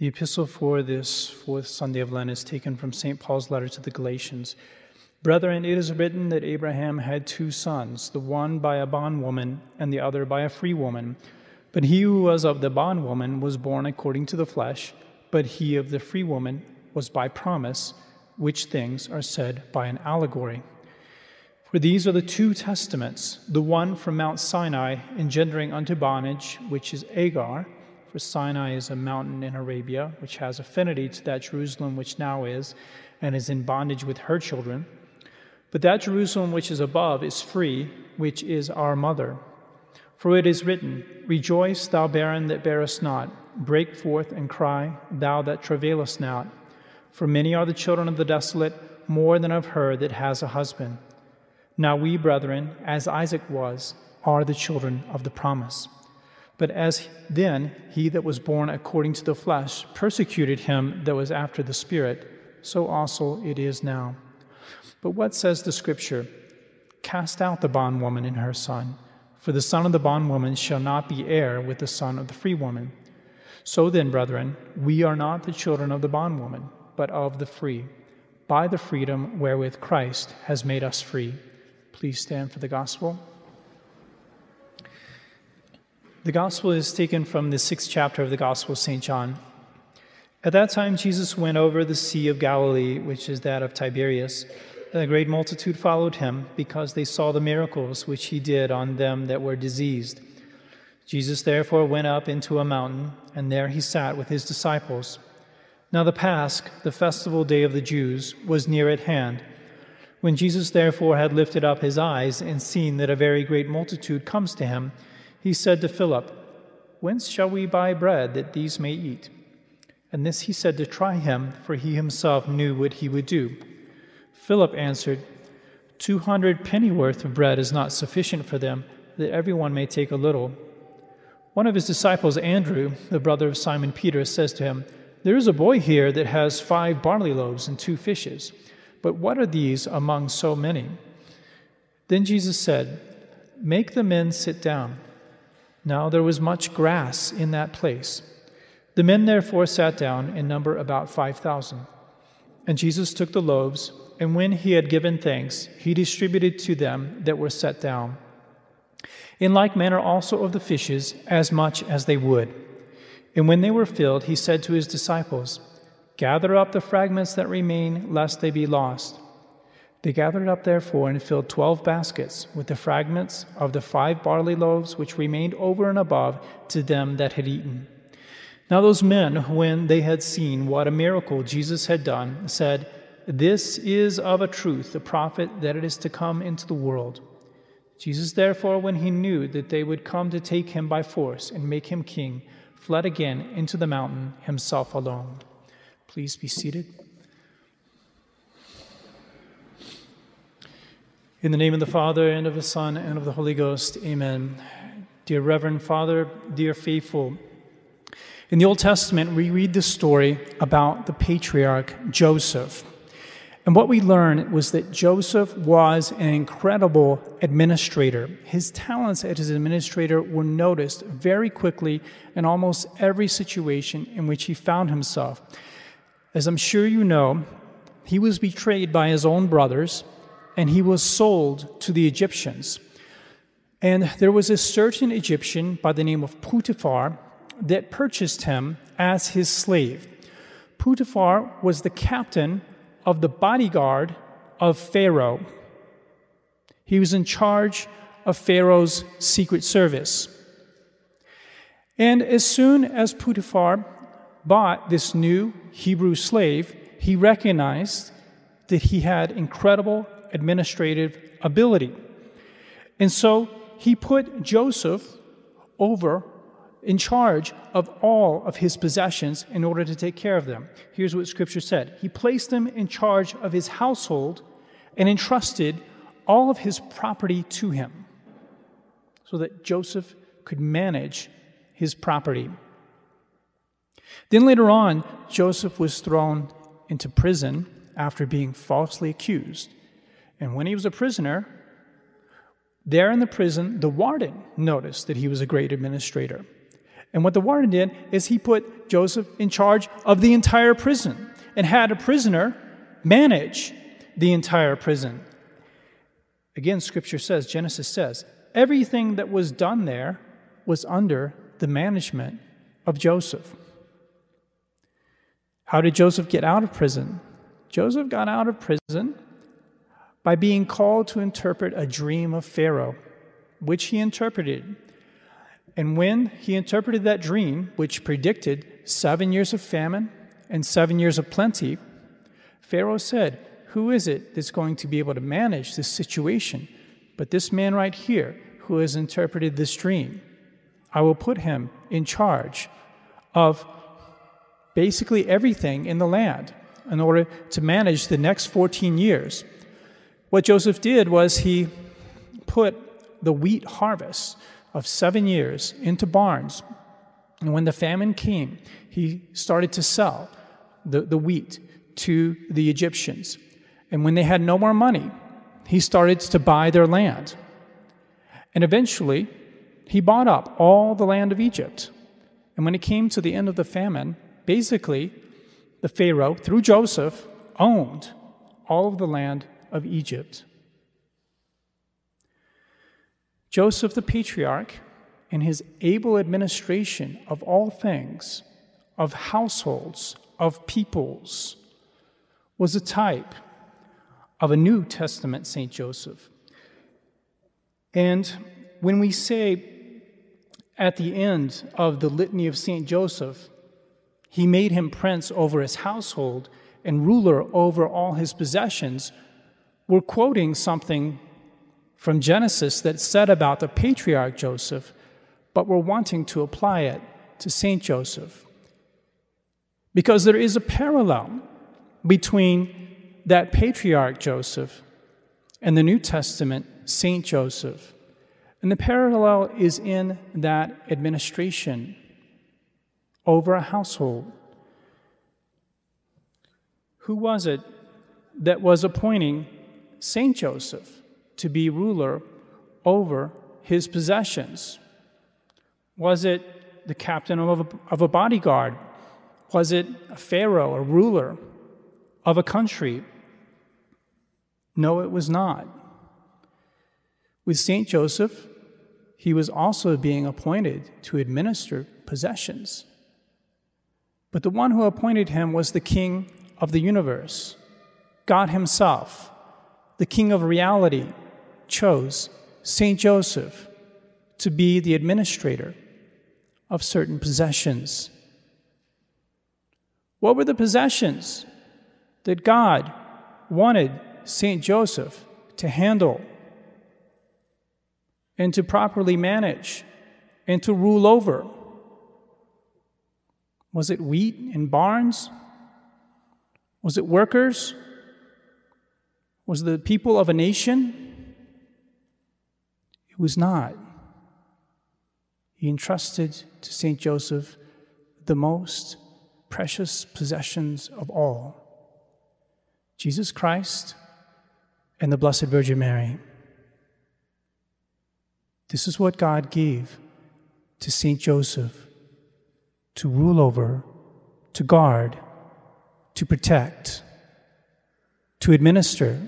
The epistle for this fourth Sunday of Lent is taken from St. Paul's letter to the Galatians. Brethren, it is written that Abraham had two sons, the one by a bondwoman and the other by a free woman. But he who was of the bondwoman was born according to the flesh, but he of the free woman was by promise, which things are said by an allegory. For these are the two testaments the one from Mount Sinai, engendering unto bondage, which is Agar for Sinai is a mountain in Arabia, which has affinity to that Jerusalem which now is, and is in bondage with her children. But that Jerusalem which is above is free, which is our mother. For it is written, Rejoice, thou barren that bearest not, break forth and cry, thou that travailest not. For many are the children of the desolate, more than of her that has a husband. Now we, brethren, as Isaac was, are the children of the promise. But as then he that was born according to the flesh persecuted him that was after the Spirit, so also it is now. But what says the Scripture? Cast out the bondwoman and her son, for the son of the bondwoman shall not be heir with the son of the free woman. So then, brethren, we are not the children of the bondwoman, but of the free, by the freedom wherewith Christ has made us free. Please stand for the gospel. The gospel is taken from the sixth chapter of the Gospel of St. John. At that time, Jesus went over the Sea of Galilee, which is that of Tiberias. A great multitude followed him because they saw the miracles which he did on them that were diseased. Jesus therefore went up into a mountain, and there he sat with his disciples. Now the Pasch, the festival day of the Jews, was near at hand. When Jesus therefore had lifted up his eyes and seen that a very great multitude comes to him, he said to Philip, Whence shall we buy bread that these may eat? And this he said to try him, for he himself knew what he would do. Philip answered, Two hundred pennyworth of bread is not sufficient for them, that everyone may take a little. One of his disciples, Andrew, the brother of Simon Peter, says to him, There is a boy here that has five barley loaves and two fishes, but what are these among so many? Then Jesus said, Make the men sit down. Now there was much grass in that place. The men therefore sat down in number about 5,000. And Jesus took the loaves, and when he had given thanks, he distributed to them that were set down. In like manner also of the fishes, as much as they would. And when they were filled, he said to his disciples, Gather up the fragments that remain, lest they be lost. They gathered up therefore and filled twelve baskets with the fragments of the five barley loaves which remained over and above to them that had eaten. Now those men, when they had seen what a miracle Jesus had done, said, This is of a truth the prophet that it is to come into the world. Jesus, therefore, when he knew that they would come to take him by force and make him king, fled again into the mountain, himself alone. Please be seated. In the name of the Father, and of the Son, and of the Holy Ghost, amen. Dear Reverend Father, dear faithful, in the Old Testament, we read the story about the patriarch Joseph. And what we learn was that Joseph was an incredible administrator. His talents as an administrator were noticed very quickly in almost every situation in which he found himself. As I'm sure you know, he was betrayed by his own brothers and he was sold to the Egyptians. And there was a certain Egyptian by the name of Potiphar that purchased him as his slave. Potiphar was the captain of the bodyguard of Pharaoh. He was in charge of Pharaoh's secret service. And as soon as Potiphar bought this new Hebrew slave, he recognized that he had incredible administrative ability. And so he put Joseph over in charge of all of his possessions in order to take care of them. Here's what scripture said He placed him in charge of his household and entrusted all of his property to him so that Joseph could manage his property. Then later on, Joseph was thrown into prison after being falsely accused. And when he was a prisoner, there in the prison, the warden noticed that he was a great administrator. And what the warden did is he put Joseph in charge of the entire prison and had a prisoner manage the entire prison. Again, scripture says, Genesis says, everything that was done there was under the management of Joseph. How did Joseph get out of prison? Joseph got out of prison by being called to interpret a dream of Pharaoh, which he interpreted. And when he interpreted that dream, which predicted seven years of famine and seven years of plenty, Pharaoh said, Who is it that's going to be able to manage this situation? But this man right here, who has interpreted this dream, I will put him in charge of basically everything in the land in order to manage the next 14 years. What Joseph did was he put the wheat harvest of seven years into barns. And when the famine came, he started to sell the, the wheat to the Egyptians. And when they had no more money, he started to buy their land. And eventually, he bought up all the land of Egypt. And when it came to the end of the famine, basically, the Pharaoh, through Joseph, owned all of the land of Egypt. Joseph the patriarch, in his able administration of all things, of households, of peoples, was a type of a New Testament Saint Joseph. And when we say at the end of the litany of Saint Joseph, he made him prince over his household and ruler over all his possessions, we're quoting something from Genesis that said about the patriarch Joseph, but we're wanting to apply it to Saint Joseph. Because there is a parallel between that patriarch Joseph and the New Testament Saint Joseph. And the parallel is in that administration over a household. Who was it that was appointing Saint Joseph to be ruler over his possessions? Was it the captain of a, of a bodyguard? Was it a pharaoh, a ruler of a country? No, it was not. With Saint Joseph, he was also being appointed to administer possessions. But the one who appointed him was the King of the universe, God Himself, the King of reality, chose Saint Joseph to be the administrator of certain possessions. What were the possessions that God wanted Saint Joseph to handle and to properly manage and to rule over? Was it wheat in barns? Was it workers? Was the people of a nation? It was not. He entrusted to St. Joseph the most precious possessions of all Jesus Christ and the Blessed Virgin Mary. This is what God gave to St. Joseph to rule over, to guard, to protect, to administer.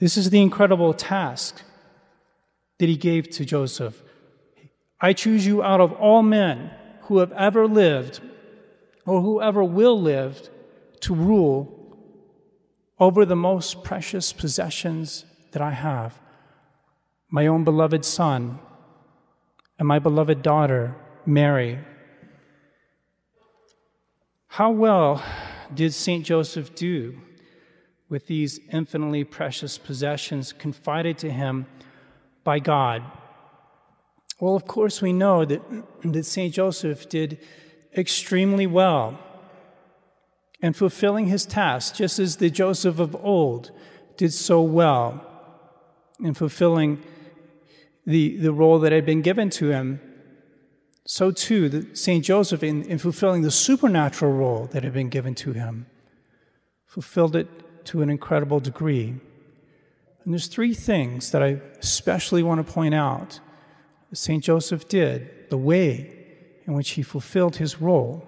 This is the incredible task that he gave to Joseph. I choose you out of all men who have ever lived or whoever will live to rule over the most precious possessions that I have my own beloved son and my beloved daughter, Mary. How well did St. Joseph do with these infinitely precious possessions confided to him by God? Well, of course, we know that, that St. Joseph did extremely well in fulfilling his task, just as the Joseph of old did so well in fulfilling the, the role that had been given to him, so too the St. Joseph, in, in fulfilling the supernatural role that had been given to him, fulfilled it to an incredible degree. And there's three things that I especially want to point out St. Joseph did, the way in which he fulfilled his role,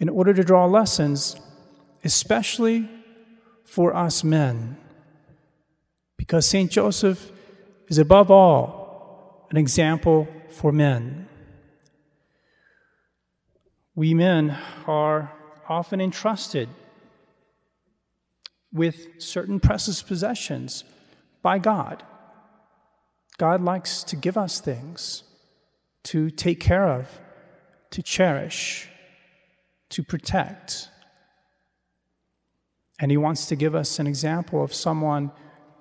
in order to draw lessons, especially for us men. Because St. Joseph is above all an example for men. We men are often entrusted with certain precious possessions by God. God likes to give us things to take care of, to cherish, to protect. And He wants to give us an example of someone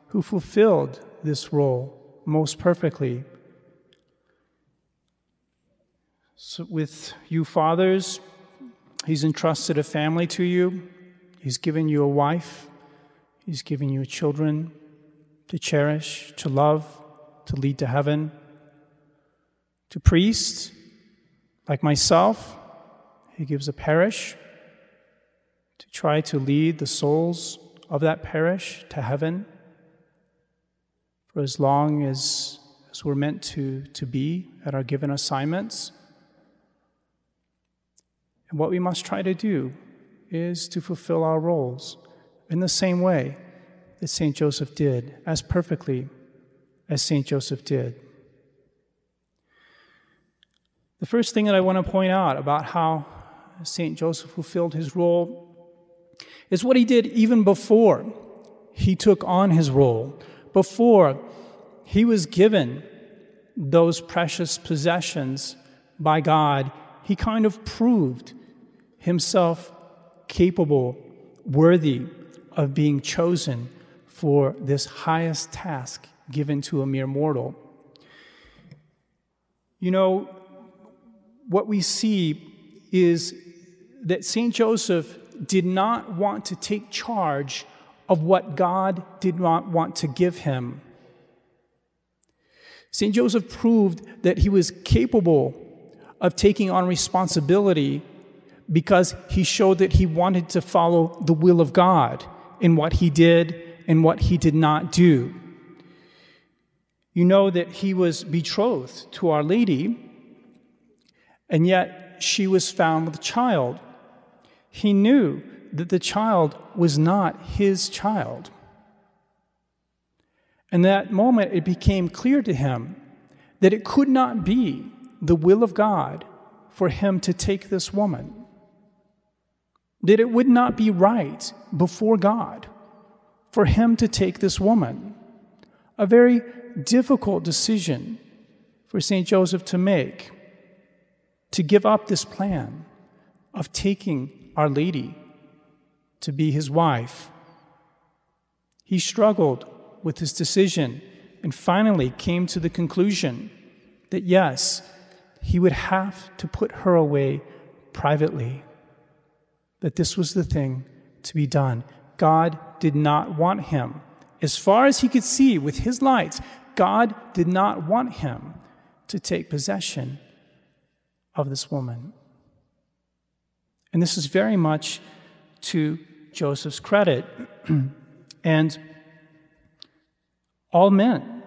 who fulfilled this role most perfectly. So with you fathers, He's entrusted a family to you, He's given you a wife, He's given you children to cherish, to love, to lead to heaven. To priests like myself, he gives a parish to try to lead the souls of that parish to heaven for as long as, as we're meant to, to be at our given assignments. And what we must try to do is to fulfill our roles in the same way that St. Joseph did, as perfectly as St. Joseph did. The first thing that I want to point out about how St. Joseph fulfilled his role is what he did even before he took on his role, before he was given those precious possessions by God. He kind of proved himself capable, worthy of being chosen for this highest task given to a mere mortal. You know, what we see is that St. Joseph did not want to take charge of what God did not want to give him. St. Joseph proved that he was capable of taking on responsibility because he showed that he wanted to follow the will of God in what he did and what he did not do. You know that he was betrothed to Our Lady, and yet she was found with a child. He knew that the child was not his child. In that moment, it became clear to him that it could not be the will of God for him to take this woman, that it would not be right before God for him to take this woman. A very difficult decision for St. Joseph to make to give up this plan of taking Our Lady to be his wife. He struggled with his decision and finally came to the conclusion that yes, he would have to put her away privately, that this was the thing to be done. God did not want him. As far as he could see with his lights, God did not want him to take possession of this woman. And this is very much to Joseph's credit. and all men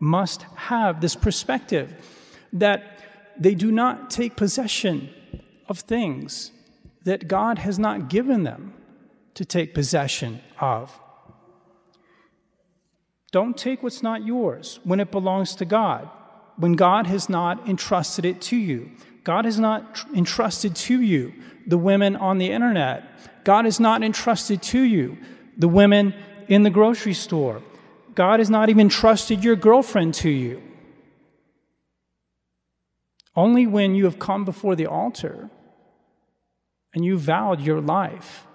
must have this perspective that they do not take possession of things that God has not given them to take possession of. Don't take what's not yours when it belongs to God, when God has not entrusted it to you. God has not entrusted to you the women on the internet. God has not entrusted to you the women in the grocery store. God has not even trusted your girlfriend to you. Only when you have come before the altar and you vowed your life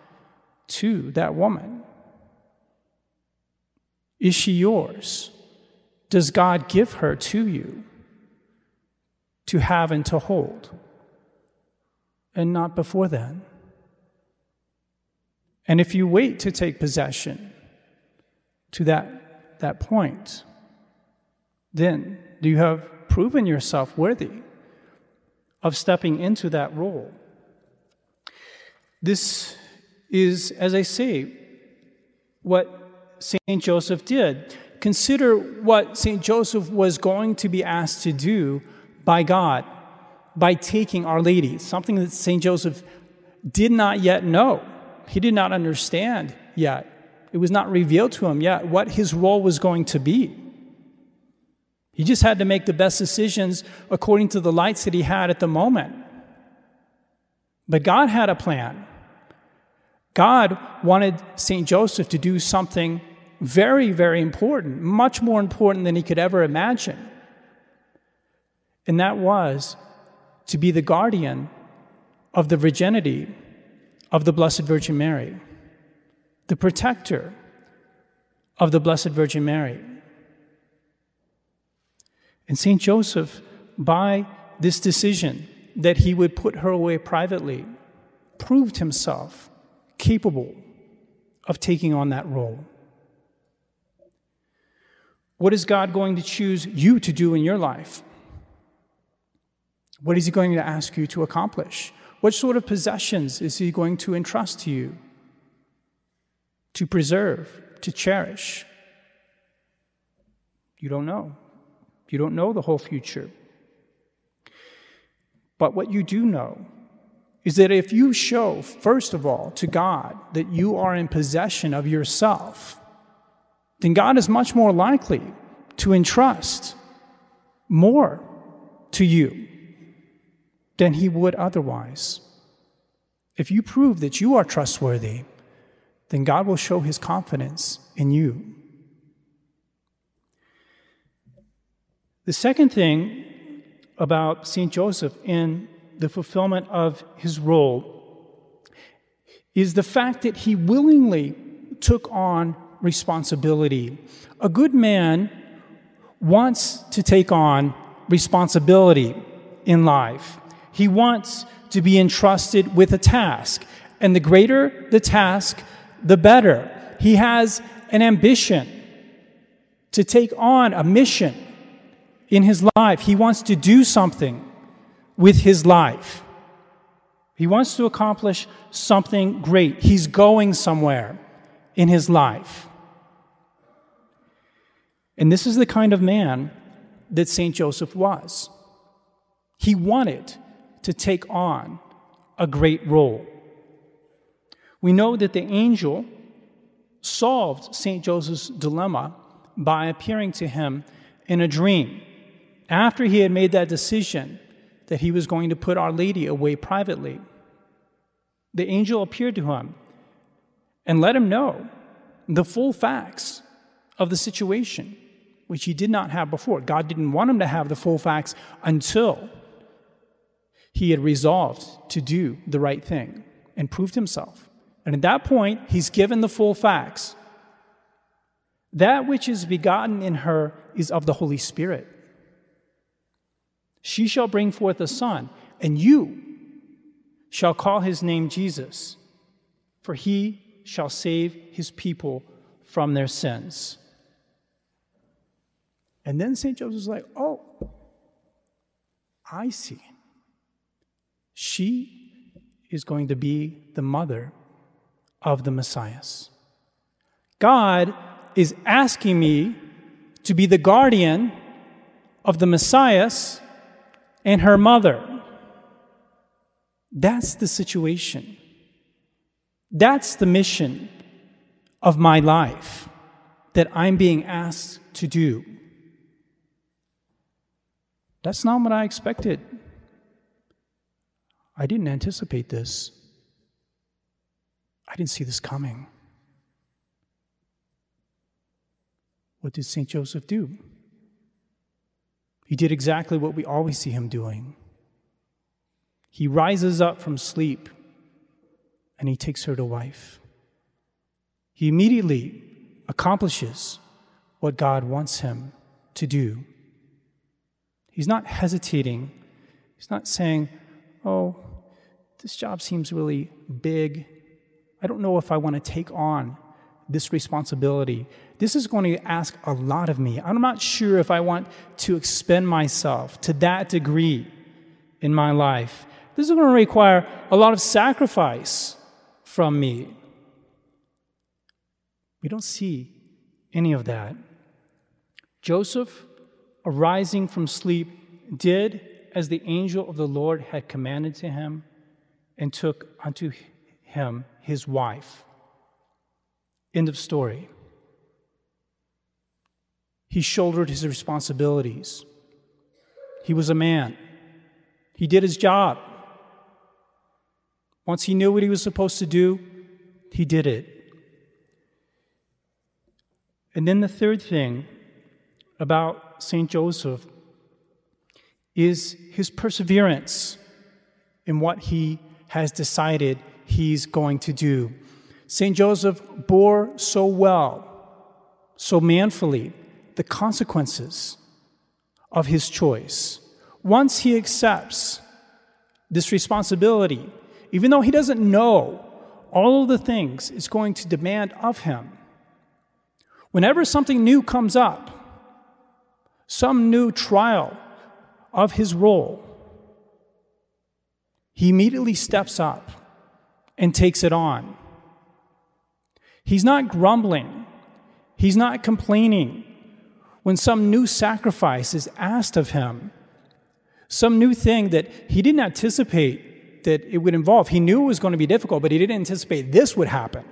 to that woman is she yours? Does God give her to you to have and to hold? And not before then. And if you wait to take possession to that, that point, then do you have proven yourself worthy of stepping into that role? This is, as I say, what St. Joseph did. consider what St. Joseph was going to be asked to do by God by taking Our Lady, something that St. Joseph did not yet know. He did not understand yet. It was not revealed to him yet what his role was going to be. He just had to make the best decisions according to the lights that he had at the moment. But God had a plan. God wanted St. Joseph to do something very, very important, much more important than he could ever imagine. And that was to be the guardian of the virginity of the Blessed Virgin Mary, the protector of the Blessed Virgin Mary. And St. Joseph, by this decision that he would put her away privately, proved himself capable of taking on that role. What is God going to choose you to do in your life? What is He going to ask you to accomplish? What sort of possessions is He going to entrust to you to preserve, to cherish? You don't know. You don't know the whole future. But what you do know is that if you show, first of all, to God that you are in possession of yourself, then God is much more likely to entrust more to you than he would otherwise. If you prove that you are trustworthy, then God will show his confidence in you. The second thing about St. Joseph in the fulfillment of his role is the fact that he willingly took on responsibility. A good man wants to take on responsibility in life. He wants to be entrusted with a task. And the greater the task, the better. He has an ambition to take on a mission in his life. He wants to do something with his life. He wants to accomplish something great. He's going somewhere in his life. And this is the kind of man that St. Joseph was. He wanted to take on a great role. We know that the angel solved St. Joseph's dilemma by appearing to him in a dream after he had made that decision that he was going to put Our Lady away privately. The angel appeared to him and let him know the full facts of the situation, which he did not have before. God didn't want him to have the full facts until he had resolved to do the right thing and proved himself. And at that point, he's given the full facts. That which is begotten in her is of the Holy Spirit. She shall bring forth a son, and you shall call his name Jesus, for he shall save his people from their sins. And then St. Joseph's like, oh, I see. She is going to be the mother of the Messiah. God is asking me to be the guardian of the Messiah and her mother. That's the situation. That's the mission of my life that I'm being asked to do. That's not what I expected. I didn't anticipate this. I didn't see this coming. What did St. Joseph do? He did exactly what we always see him doing. He rises up from sleep and he takes her to wife. He immediately accomplishes what God wants him to do. He's not hesitating. He's not saying, Oh, this job seems really big. I don't know if I want to take on this responsibility. This is going to ask a lot of me. I'm not sure if I want to expend myself to that degree in my life. This is going to require a lot of sacrifice from me. We don't see any of that Joseph, arising from sleep, did as the angel of the Lord had commanded to him, and took unto him his wife. End of story. He shouldered his responsibilities. He was a man. He did his job. Once he knew what he was supposed to do, he did it. And then the third thing about St. Joseph is his perseverance in what he has decided he's going to do. St. Joseph bore so well, so manfully, the consequences of his choice. Once he accepts this responsibility, even though he doesn't know all of the things it's going to demand of him, whenever something new comes up, some new trial of his role, he immediately steps up and takes it on. He's not grumbling, he's not complaining when some new sacrifice is asked of him, some new thing that he didn't anticipate that it would involve. He knew it was going to be difficult, but he didn't anticipate this would happen.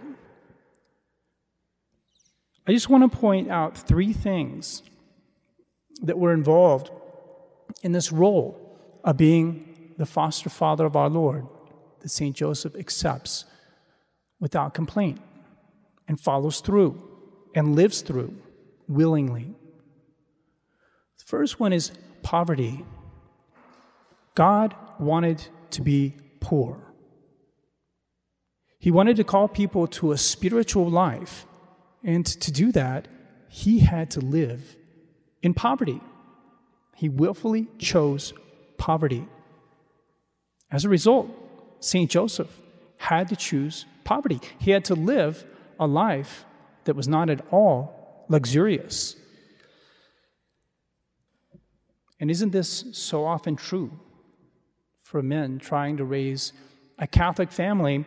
I just want to point out three things that were involved in this role of being the foster father of our Lord that St. Joseph accepts without complaint and follows through and lives through willingly. The first one is poverty. God wanted to be poor. He wanted to call people to a spiritual life, and to do that, he had to live in poverty. He willfully chose poverty. As a result, St. Joseph had to choose poverty. He had to live a life that was not at all luxurious. And isn't this so often true for men trying to raise a Catholic family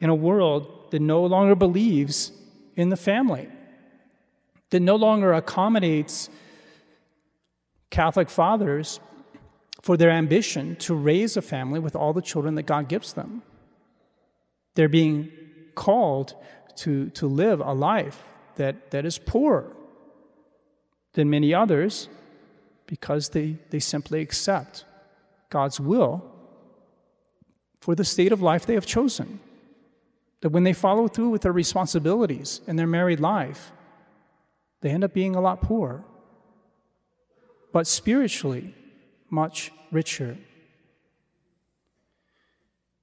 in a world that no longer believes in the family, that no longer accommodates Catholic fathers for their ambition to raise a family with all the children that God gives them? They're being called to, to live a life that, that is poorer than many others because they, they simply accept God's will for the state of life they have chosen. That when they follow through with their responsibilities in their married life, they end up being a lot poorer, but spiritually much richer.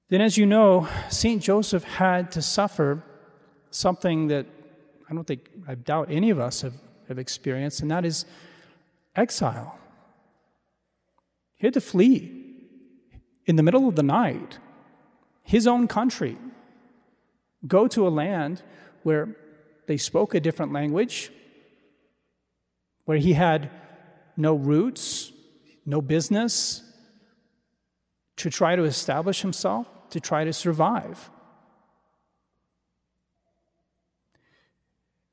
Then, as you know, St. Joseph had to suffer something that I don't think, I doubt any of us have, have experienced, and that is exile. He had to flee in the middle of the night, his own country, go to a land where they spoke a different language, where he had no roots, no business, to try to establish himself, to try to survive.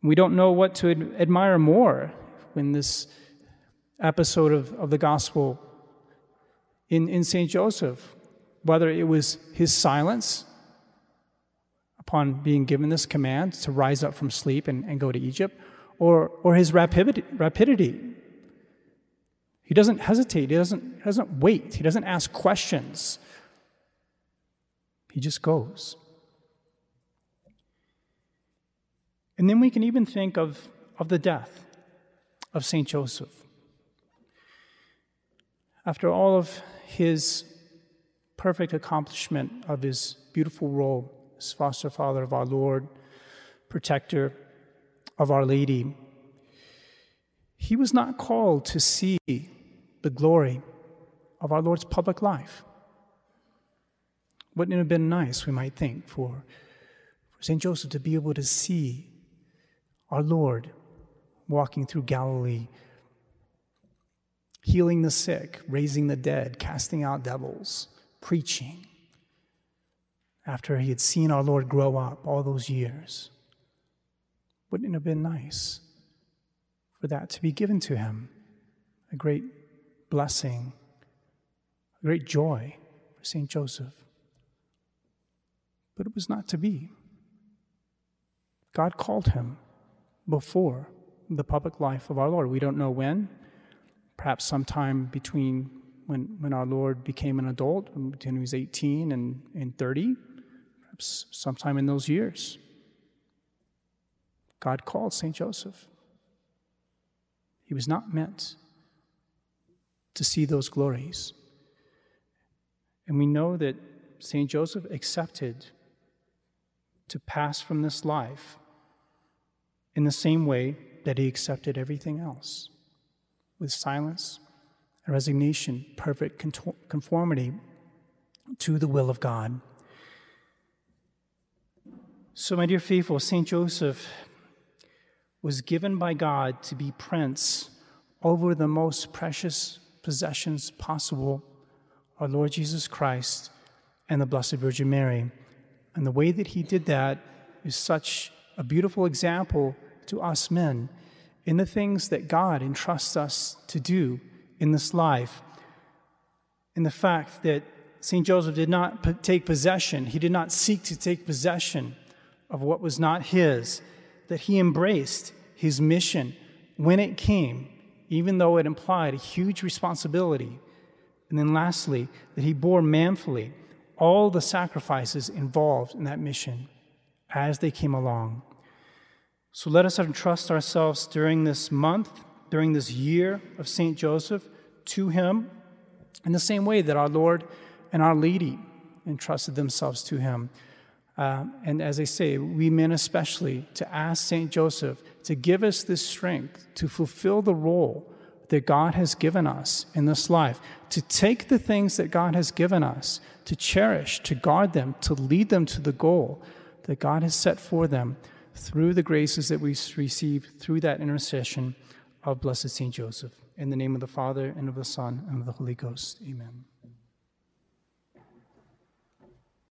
We don't know what to ad- admire more when this episode of, of the gospel in, in St. Joseph, whether it was his silence upon being given this command to rise up from sleep and, and go to Egypt, or, or his rapidity, rapidity. He doesn't hesitate, he doesn't, he doesn't wait, he doesn't ask questions. He just goes. And then we can even think of, of the death of St. Joseph. After all of his perfect accomplishment of his beautiful role as foster father of our Lord, protector of Our Lady, he was not called to see the glory of our Lord's public life. Wouldn't it have been nice, we might think, for, for St. Joseph to be able to see our Lord walking through Galilee, healing the sick, raising the dead, casting out devils, preaching, after he had seen our Lord grow up all those years? Wouldn't it have been nice for that to be given to him. A great blessing, a great joy for St. Joseph. But it was not to be. God called him before the public life of our Lord. We don't know when, perhaps sometime between when, when our Lord became an adult, when he was 18 and, and 30, perhaps sometime in those years. God called St. Joseph. He was not meant to see those glories. And we know that St. Joseph accepted to pass from this life in the same way that he accepted everything else with silence and resignation, perfect conformity to the will of God. So, my dear faithful, St. Joseph was given by God to be prince over the most precious possessions possible our Lord Jesus Christ and the Blessed Virgin Mary. And the way that he did that is such a beautiful example to us men in the things that God entrusts us to do in this life. In the fact that St. Joseph did not take possession, he did not seek to take possession of what was not his, that he embraced his mission when it came, even though it implied a huge responsibility. And then lastly, that he bore manfully all the sacrifices involved in that mission as they came along. So let us entrust ourselves during this month, during this year of St. Joseph, to him in the same way that our Lord and our Lady entrusted themselves to him. Uh, and as I say, we men especially, to ask St. Joseph to give us this strength to fulfill the role that God has given us in this life, to take the things that God has given us, to cherish, to guard them, to lead them to the goal that God has set for them through the graces that we receive through that intercession of Blessed Saint Joseph. In the name of the Father, and of the Son, and of the Holy Ghost. Amen.